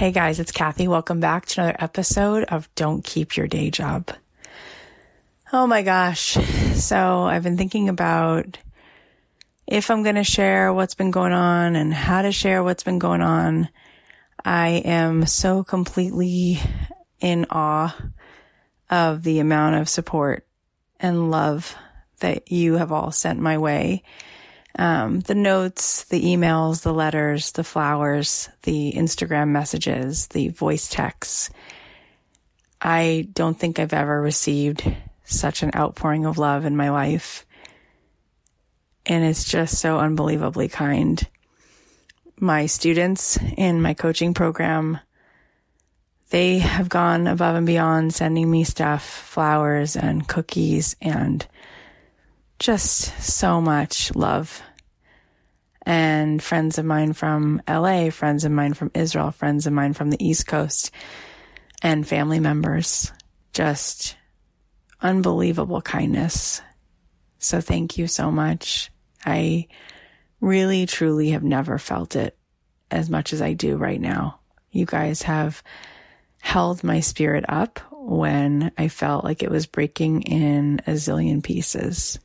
Hey guys, it's Cathy. Welcome back to another episode of Don't Keep Your Day Job. Oh my gosh. So I've been thinking about if I'm going to share what's been going on and how to share what's been going on. I am so completely in awe of the amount of support and love that you have all sent my way um, the notes, the emails, the letters, the flowers, the Instagram messages, the voice texts. I don't think I've ever received such an outpouring of love in my life. And it's just so unbelievably kind. My students in my coaching program, they have gone above and beyond sending me stuff, flowers and cookies and just so much love. And friends of mine from LA, friends of mine from Israel, friends of mine from the East Coast, and family members. Just unbelievable kindness. So thank you so much. I really, truly have never felt it as much as I do right now. You guys have held my spirit up when I felt like it was breaking in a zillion pieces.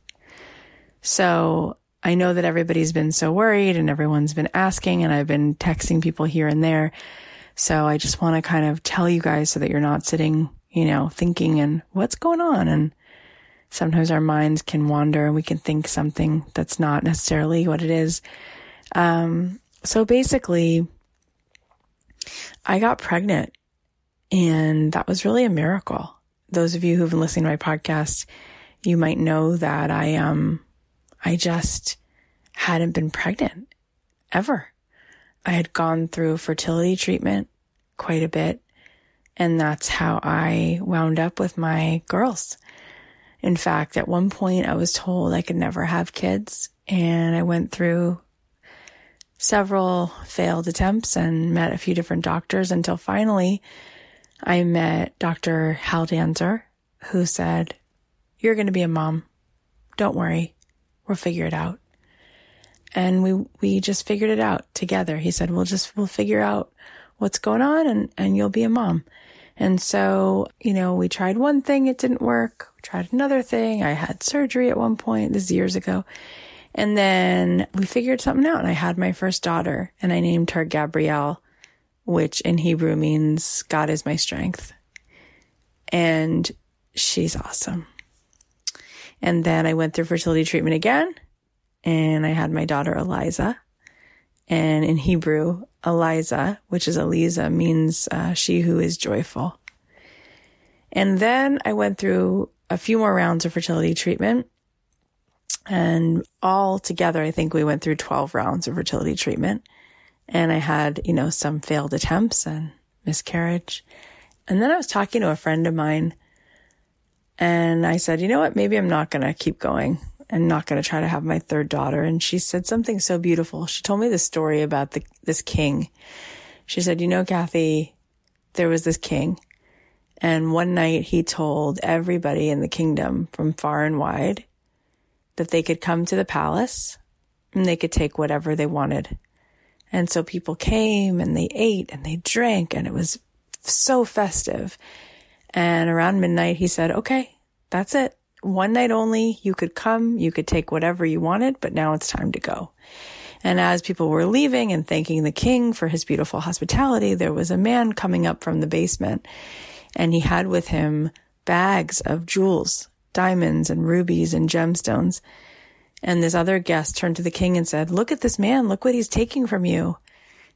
So I know that everybody's been so worried and everyone's been asking and I've been texting people here and there. So I just want to kind of tell you guys so that you're not sitting, you know, thinking and what's going on? And sometimes our minds can wander and we can think something that's not necessarily what it is. Um, so basically, I got pregnant and that was really a miracle. Those of you who've been listening to my podcast, you might know that I, um, I just hadn't been pregnant ever. I had gone through fertility treatment quite a bit. And that's how I wound up with my girls. In fact, at one point I was told I could never have kids and I went through several failed attempts and met a few different doctors until finally I met Dr. Hal Danzer who said, you're going to be a mom. Don't worry. We'll figure it out. And we, we just figured it out together. He said, we'll just, we'll figure out what's going on and, and you'll be a mom. And so, you know, we tried one thing, it didn't work. We tried another thing. I had surgery at one point, this is years ago. And then we figured something out and I had my first daughter and I named her Gabrielle, which in Hebrew means God is my strength. And she's awesome. And then I went through fertility treatment again and I had my daughter Eliza. And in Hebrew, Eliza, which is Eliza, means uh, she who is joyful. And then I went through a few more rounds of fertility treatment. And all together, I think we went through 12 rounds of fertility treatment. And I had, you know, some failed attempts and miscarriage. And then I was talking to a friend of mine and I said, you know what? Maybe I'm not going to keep going and not going to try to have my third daughter. And she said something so beautiful. She told me the story about the, this king. She said, you know, Cathy, there was this king and one night he told everybody in the kingdom from far and wide that they could come to the palace and they could take whatever they wanted. And so people came and they ate and they drank and it was so festive. And around midnight, he said, okay, that's it. One night only. You could come, you could take whatever you wanted, but now it's time to go. And as people were leaving and thanking the king for his beautiful hospitality, there was a man coming up from the basement And he had with him bags of jewels, diamonds and rubies and gemstones. And this other guest turned to the king and said, look at this man. Look what he's taking from you.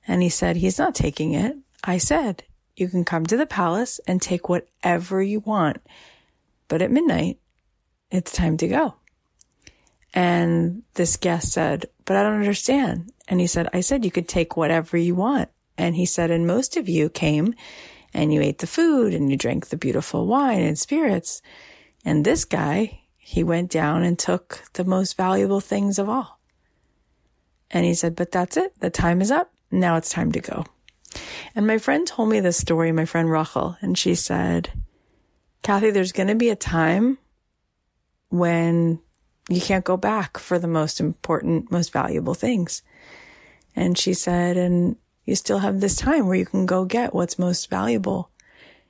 And he said, he's not taking it. I said, you can come to the palace and take whatever you want. But at midnight, it's time to go. And this guest said, but I don't understand. And he said, I said you could take whatever you want. And he said, and most of you came and you ate the food and you drank the beautiful wine and spirits. And this guy, he went down and took the most valuable things of all. And he said, but that's it. The time is up. Now it's time to go. And my friend told me this story, my friend Rachel, and she said, Cathy, there's going to be a time when you can't go back for the most important, most valuable things. And she said, and you still have this time where you can go get what's most valuable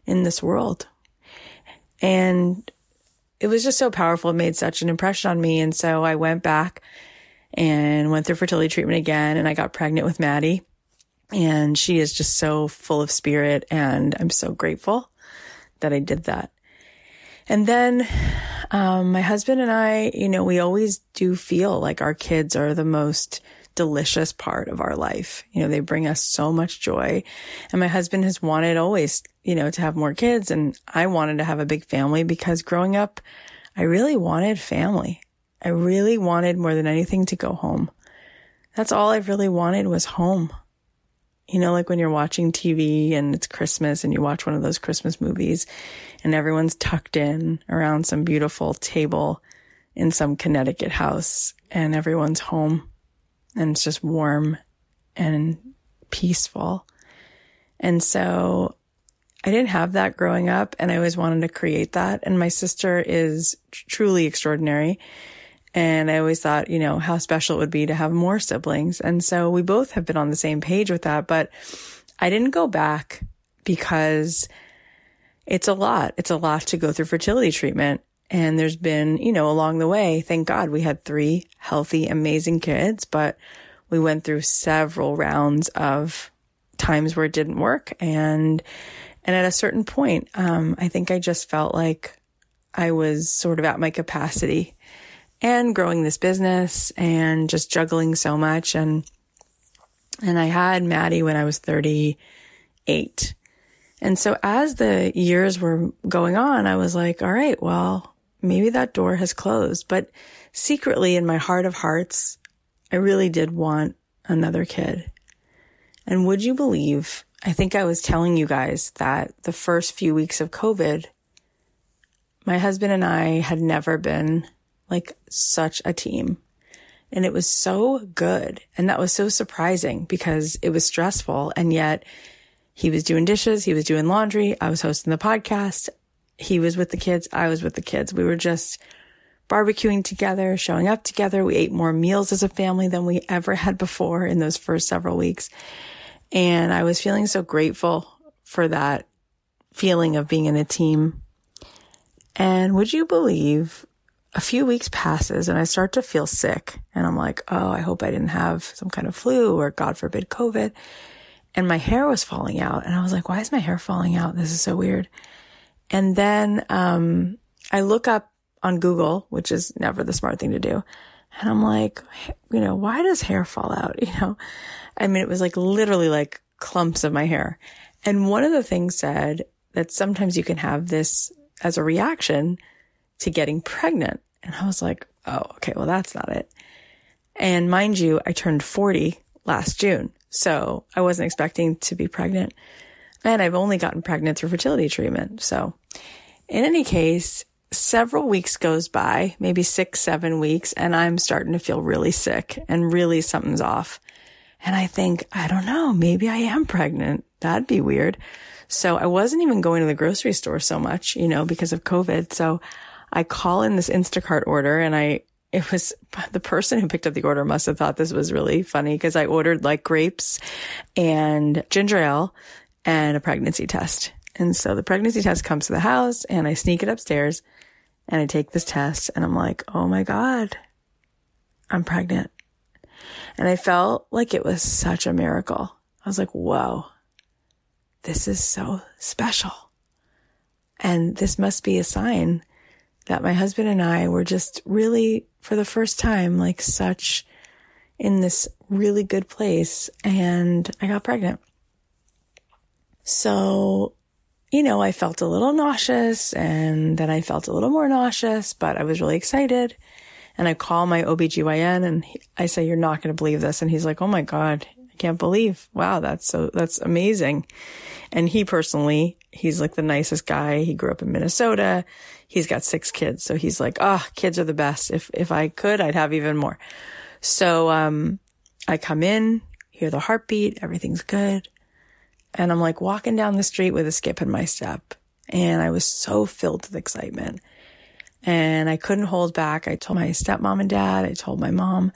in this world. And it was just so powerful. It made such an impression on me. And so I went back and went through fertility treatment again and I got pregnant with Maddie. And she is just so full of spirit. And I'm so grateful that I did that. And then, um, my husband and I, you know, we always do feel like our kids are the most delicious part of our life. You know, they bring us so much joy. And my husband has wanted always, you know, to have more kids. And I wanted to have a big family because growing up, I really wanted family. I really wanted more than anything to go home. That's all I really wanted was home. You know, like when you're watching TV and it's Christmas and you watch one of those Christmas movies and everyone's tucked in around some beautiful table in some Connecticut house and everyone's home and it's just warm and peaceful. And so I didn't have that growing up and I always wanted to create that. And my sister is truly extraordinary. And I always thought, you know, how special it would be to have more siblings. And so we both have been on the same page with that, but I didn't go back because it's a lot. It's a lot to go through fertility treatment. And there's been, you know, along the way, thank God we had three healthy, amazing kids, but we went through several rounds of times where it didn't work. And, and at a certain point, um, I think I just felt like I was sort of at my capacity and growing this business and just juggling so much. And, and I had Maddie when I was 38. And so as the years were going on, I was like, all right, well, maybe that door has closed. But secretly in my heart of hearts, I really did want another kid. And would you believe, I think I was telling you guys that the first few weeks of COVID, my husband and I had never been like such a team. And it was so good. And that was so surprising because it was stressful. And yet he was doing dishes. He was doing laundry. I was hosting the podcast. He was with the kids. I was with the kids. We were just barbecuing together, showing up together. We ate more meals as a family than we ever had before in those first several weeks. And I was feeling so grateful for that feeling of being in a team. And would you believe a few weeks passes and I start to feel sick and I'm like, oh, I hope I didn't have some kind of flu or God forbid COVID. And my hair was falling out and I was like, why is my hair falling out? This is so weird. And then, um, I look up on Google, which is never the smart thing to do. And I'm like, you know, why does hair fall out? You know, I mean, it was like literally like clumps of my hair. And one of the things said that sometimes you can have this as a reaction to getting pregnant. And I was like, oh, okay, well, that's not it. And mind you, I turned 40 last June. So I wasn't expecting to be pregnant. And I've only gotten pregnant through fertility treatment. So in any case, several weeks goes by, maybe six, seven weeks, and I'm starting to feel really sick and really something's off. And I think, I don't know, maybe I am pregnant. That'd be weird. So I wasn't even going to the grocery store so much, you know, because of COVID. So I call in this Instacart order and I, it was the person who picked up the order must have thought this was really funny because I ordered like grapes and ginger ale and a pregnancy test. And so the pregnancy test comes to the house and I sneak it upstairs and I take this test and I'm like, Oh my God, I'm pregnant. And I felt like it was such a miracle. I was like, whoa, this is so special. And this must be a sign that my husband and I were just really, for the first time, like such in this really good place. And I got pregnant. So, you know, I felt a little nauseous and then I felt a little more nauseous, but I was really excited. And I call my OBGYN and he, I say, you're not going to believe this. And he's like, Oh my God, I can't believe. Wow. That's so, that's amazing. And he personally, he's like the nicest guy. He grew up in Minnesota. He's got six kids. So he's like, oh, kids are the best. If, if I could, I'd have even more. So, um, I come in, hear the heartbeat. Everything's good. And I'm like walking down the street with a skip in my step. And I was so filled with excitement and I couldn't hold back. I told my stepmom and dad, I told my mom,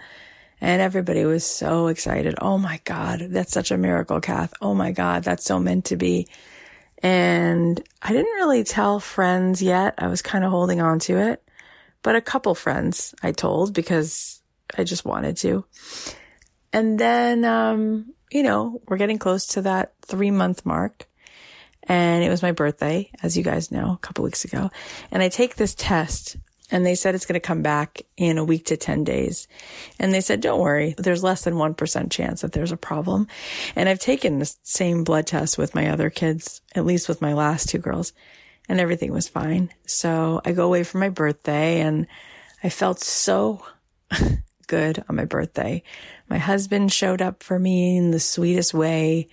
and everybody was so excited. Oh my God, that's such a miracle, Cath. Oh my God, that's so meant to be. And I didn't really tell friends yet. I was kind of holding on to it, but a couple friends I told because I just wanted to. And then, um, you know, we're getting close to that three month mark and it was my birthday, as you guys know, a couple weeks ago. And I take this test and they said it's going to come back in a week to 10 days. And they said, don't worry, there's less than 1% chance that there's a problem. And I've taken the same blood test with my other kids, at least with my last two girls, and everything was fine. So I go away for my birthday and I felt so good on my birthday. My husband showed up for me in the sweetest way.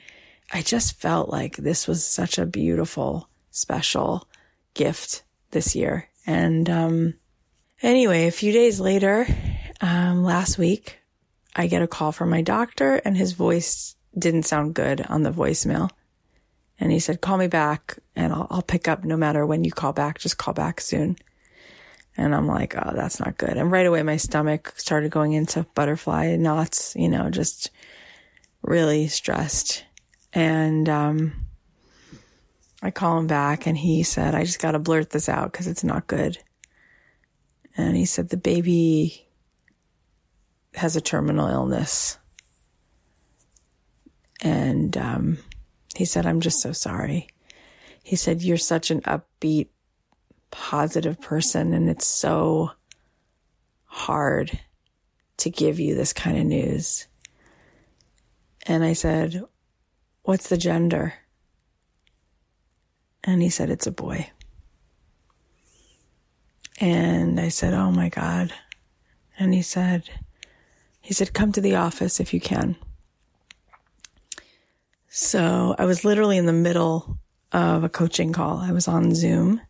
I just felt like this was such a beautiful, special gift this year. And, um, anyway, a few days later, um, last week, I get a call from my doctor and his voice didn't sound good on the voicemail. And he said, call me back and I'll, I'll pick up no matter when you call back. Just call back soon. And I'm like, oh, that's not good. And right away, my stomach started going into butterfly knots, you know, just really stressed. And, um, I call him back and he said, I just got to blurt this out because it's not good. And he said, the baby has a terminal illness. And, um, he said, I'm just so sorry. He said, you're such an upbeat, positive person and it's so hard to give you this kind of news. And I said, What's the gender? And he said, It's a boy. And I said, Oh my God. And he said, he said, come to the office if you can. So I was literally in the middle of a coaching call. I was on Zoom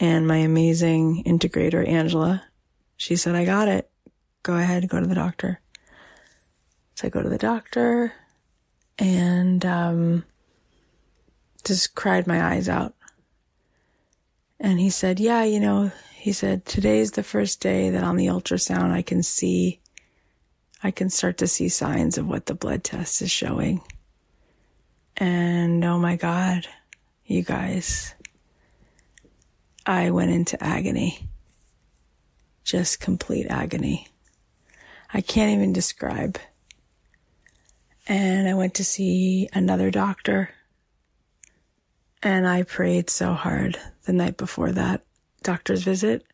and my amazing integrator, Angela, she said, I got it. Go ahead, go to the doctor. So I go to the doctor and um, just cried my eyes out. And he said, Yeah, you know, he said, today's the first day that on the ultrasound I can see, I can start to see signs of what the blood test is showing. And oh my God, you guys, I went into agony. Just complete agony. I can't even describe and I went to see another doctor. And I prayed so hard the night before that doctor's visit.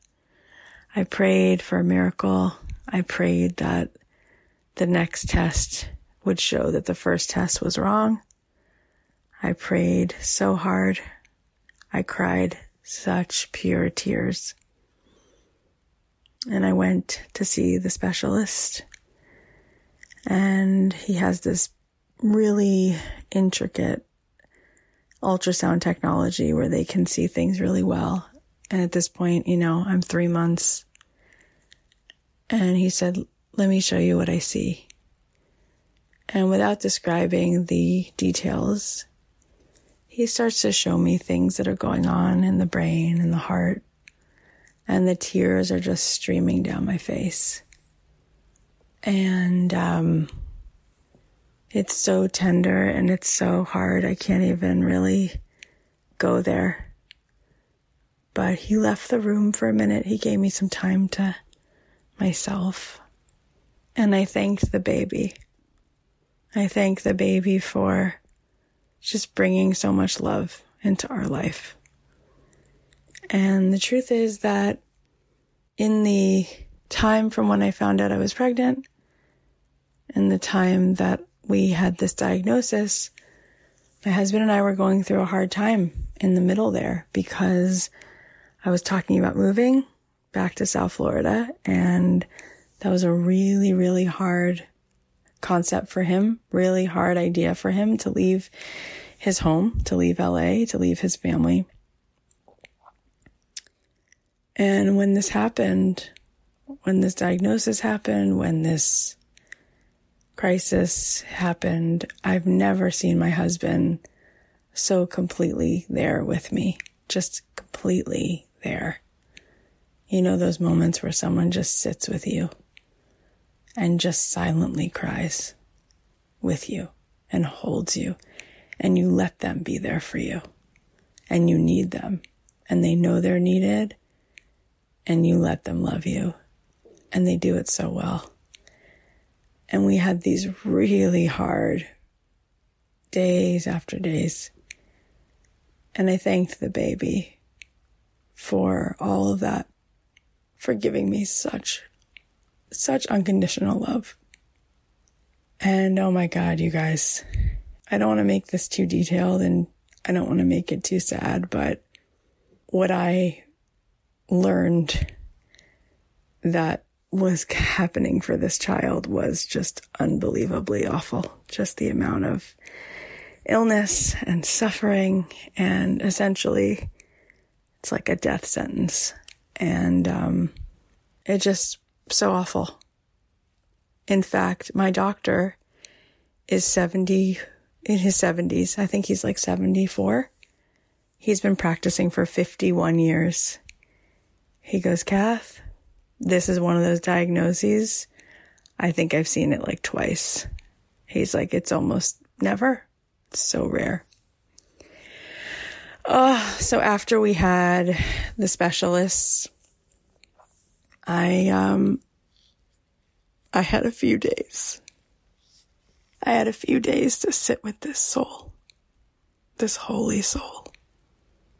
I prayed for a miracle. I prayed that the next test would show that the first test was wrong. I prayed so hard. I cried such pure tears. And I went to see the specialist and he has this really intricate ultrasound technology where they can see things really well. And at this point, you know, I'm three months. And he said, let me show you what I see. And without describing the details, he starts to show me things that are going on in the brain and the heart. And the tears are just streaming down my face. And um, it's so tender and it's so hard. I can't even really go there. But he left the room for a minute. He gave me some time to myself. And I thanked the baby. I thank the baby for just bringing so much love into our life. And the truth is that in the time from when I found out I was pregnant and the time that we had this diagnosis, my husband and I were going through a hard time in the middle there because I was talking about moving back to South Florida and that was a really, really hard concept for him, really hard idea for him to leave his home, to leave LA, to leave his family. And when this happened, when this diagnosis happened, when this crisis happened, I've never seen my husband so completely there with me, just completely there. You know, those moments where someone just sits with you and just silently cries with you and holds you and you let them be there for you and you need them and they know they're needed and you let them love you and they do it so well. And we had these really hard days after days. And I thanked the baby for all of that, for giving me such, such unconditional love. And oh my God, you guys, I don't want to make this too detailed and I don't want to make it too sad, but what I learned that was happening for this child was just unbelievably awful. Just the amount of illness and suffering, and essentially, it's like a death sentence. And um, it just so awful. In fact, my doctor is 70, in his 70s. I think he's like 74. He's been practicing for 51 years. He goes, Cath, this is one of those diagnoses. I think I've seen it like twice. He's like, it's almost never. It's so rare. Oh, so after we had the specialists, I, um, I had a few days. I had a few days to sit with this soul, this holy soul.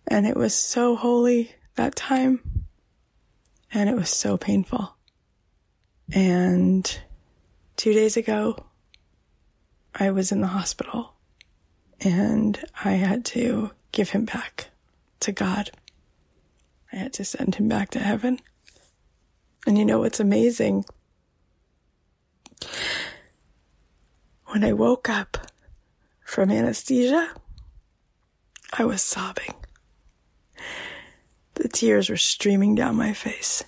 And it was so holy that time and it was so painful. And two days ago, I was in the hospital and I had to give him back to God. I had to send him back to heaven. And you know what's amazing? When I woke up from anesthesia, I was sobbing. The tears were streaming down my face.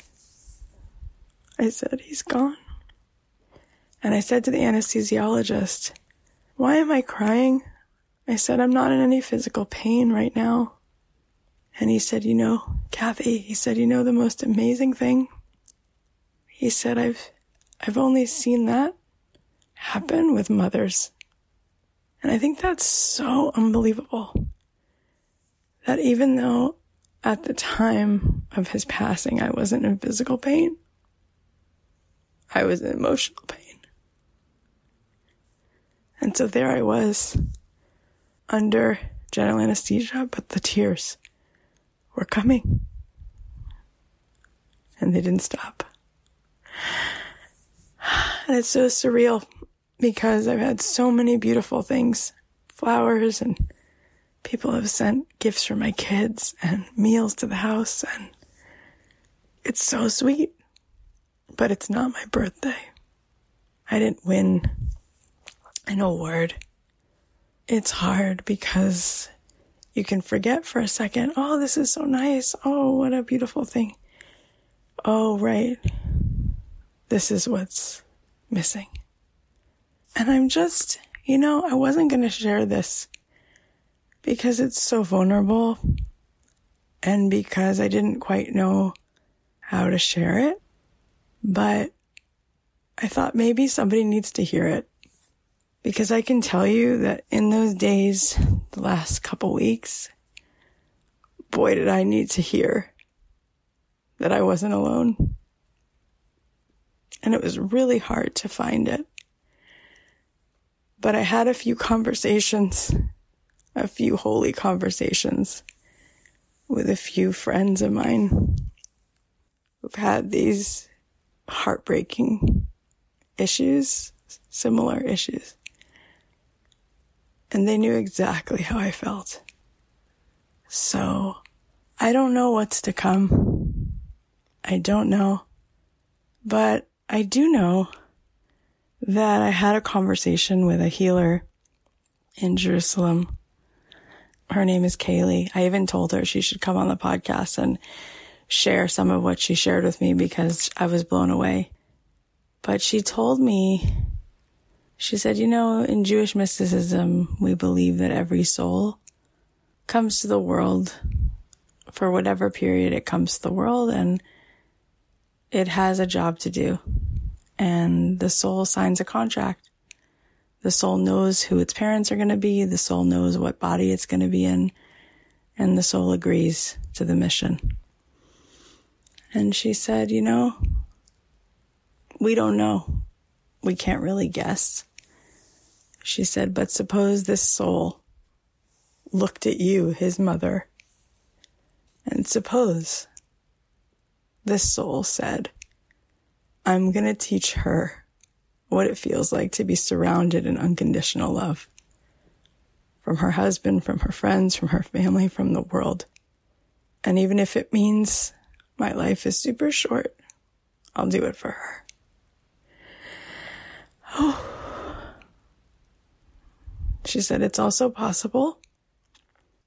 I said, He's gone. And I said to the anesthesiologist, Why am I crying? I said, I'm not in any physical pain right now. And he said, You know, Cathy, he said, You know the most amazing thing? He said, I've, I've only seen that happen with mothers. And I think that's so unbelievable. That even though at the time of his passing, I wasn't in physical pain. I was in emotional pain. And so there I was under general anesthesia, but the tears were coming. And they didn't stop. And it's so surreal because I've had so many beautiful things flowers and people have sent gifts for my kids and meals to the house and it's so sweet. But it's not my birthday. I didn't win an award. It's hard because you can forget for a second, oh, this is so nice. Oh, what a beautiful thing. Oh, right. This is what's missing. And I'm just, you know, I wasn't going to share this because it's so vulnerable and because I didn't quite know how to share it. But I thought maybe somebody needs to hear it because I can tell you that in those days, the last couple weeks, boy, did I need to hear that I wasn't alone. And it was really hard to find it. But I had a few conversations a few holy conversations with a few friends of mine who've had these heartbreaking issues, similar issues. And they knew exactly how I felt. So I don't know what's to come. I don't know. But I do know that I had a conversation with a healer in Jerusalem. Her name is Kaylee. I even told her she should come on the podcast and share some of what she shared with me because I was blown away. But she told me, she said, you know, in Jewish mysticism, we believe that every soul comes to the world for whatever period it comes to the world and it has a job to do. And the soul signs a contract. The soul knows who its parents are going to be. The soul knows what body it's going to be in. And the soul agrees to the mission. And she said, you know, we don't know. We can't really guess. She said, but suppose this soul looked at you, his mother, and suppose this soul said, I'm going to teach her what it feels like to be surrounded in unconditional love from her husband, from her friends, from her family, from the world. And even if it means my life is super short, I'll do it for her. Oh. She said it's also possible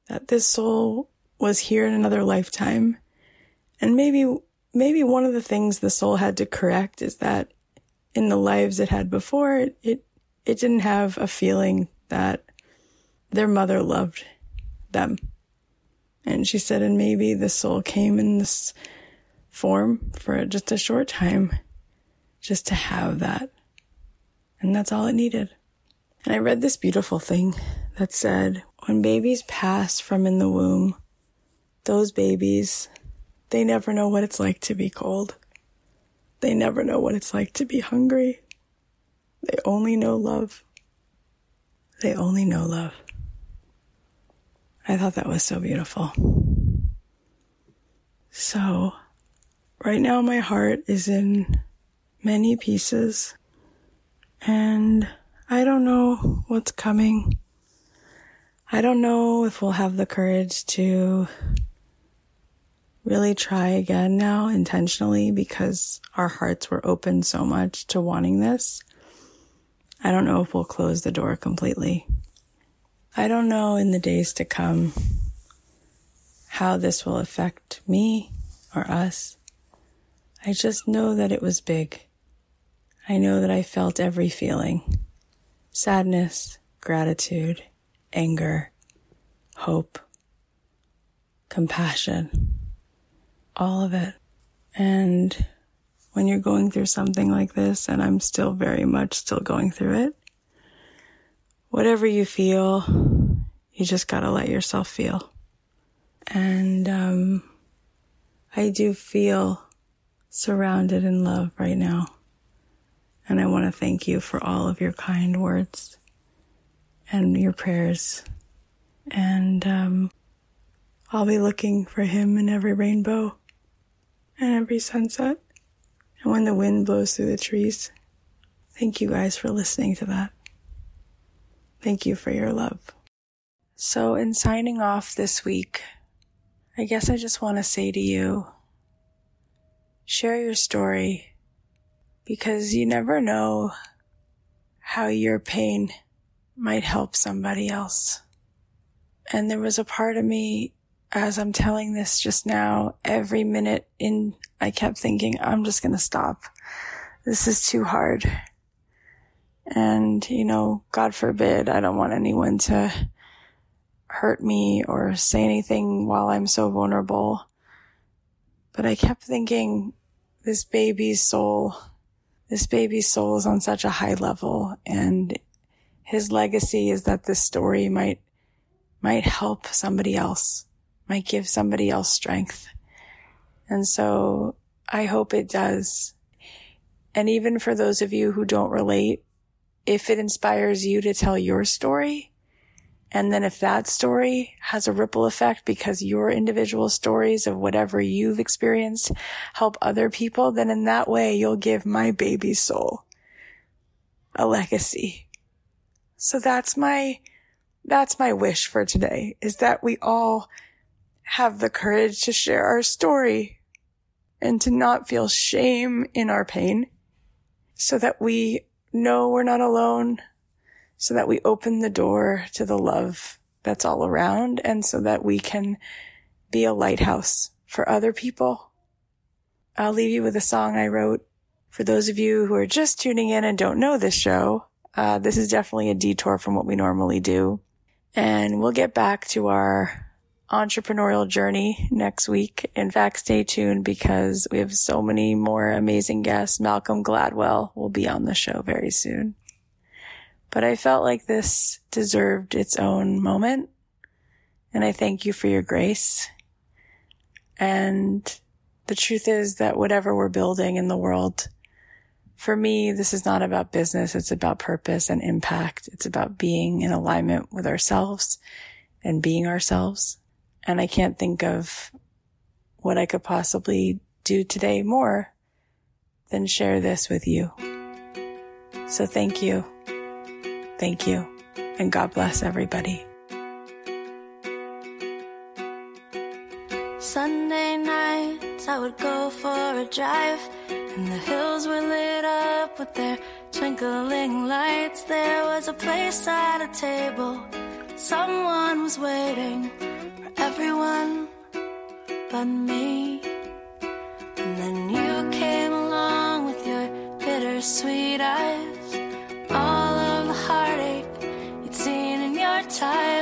that this soul was here in another lifetime. And maybe, maybe one of the things the soul had to correct is that in the lives it had before, it, it, it didn't have a feeling that their mother loved them. And she said, and maybe the soul came in this form for just a short time, just to have that. And that's all it needed. And I read this beautiful thing that said, when babies pass from in the womb, those babies, they never know what it's like to be cold. They never know what it's like to be hungry. They only know love. They only know love. I thought that was so beautiful. So, right now my heart is in many pieces and I don't know what's coming. I don't know if we'll have the courage to really try again now intentionally because our hearts were open so much to wanting this. I don't know if we'll close the door completely. I don't know in the days to come how this will affect me or us. I just know that it was big. I know that I felt every feeling sadness, gratitude, anger, hope, compassion all of it. And when you're going through something like this, and I'm still very much still going through it, whatever you feel, you just gotta let yourself feel. And, um, I do feel surrounded in love right now. And I want to thank you for all of your kind words and your prayers. And, um, I'll be looking for him in every rainbow and every sunset and when the wind blows through the trees. Thank you guys for listening to that. Thank you for your love. So, in signing off this week, I guess I just want to say to you share your story because you never know how your pain might help somebody else. And there was a part of me as I'm telling this just now, every minute in, I kept thinking, I'm just going to stop. This is too hard. And, you know, God forbid, I don't want anyone to hurt me or say anything while I'm so vulnerable. But I kept thinking, this baby's soul, this baby's soul is on such a high level and his legacy is that this story might, might help somebody else might give somebody else strength. And so I hope it does. And even for those of you who don't relate, if it inspires you to tell your story And then if that story has a ripple effect because your individual stories of whatever you've experienced help other people, then in that way you'll give my baby soul a legacy. So that's my, that's my wish for today is that we all have the courage to share our story and to not feel shame in our pain so that we know we're not alone so that we open the door to the love that's all around and so that we can be a lighthouse for other people. I'll leave you with a song I wrote. For those of you who are just tuning in and don't know this show, uh, this is definitely a detour from what we normally do. And we'll get back to our entrepreneurial journey next week. In fact, stay tuned because we have so many more amazing guests. Malcolm Gladwell will be on the show very soon. But I felt like this deserved its own moment. And I thank you for your grace. And the truth is that whatever we're building in the world, for me, this is not about business. It's about purpose and impact. It's about being in alignment with ourselves and being ourselves. And I can't think of what I could possibly do today more than share this with you. So thank you. Thank you. And God bless everybody. Sunday nights, I would go for a drive, and the hills were lit up with their twinkling lights. There was a place at a table, someone was waiting everyone but me. And then you came along with your bittersweet eyes time in your met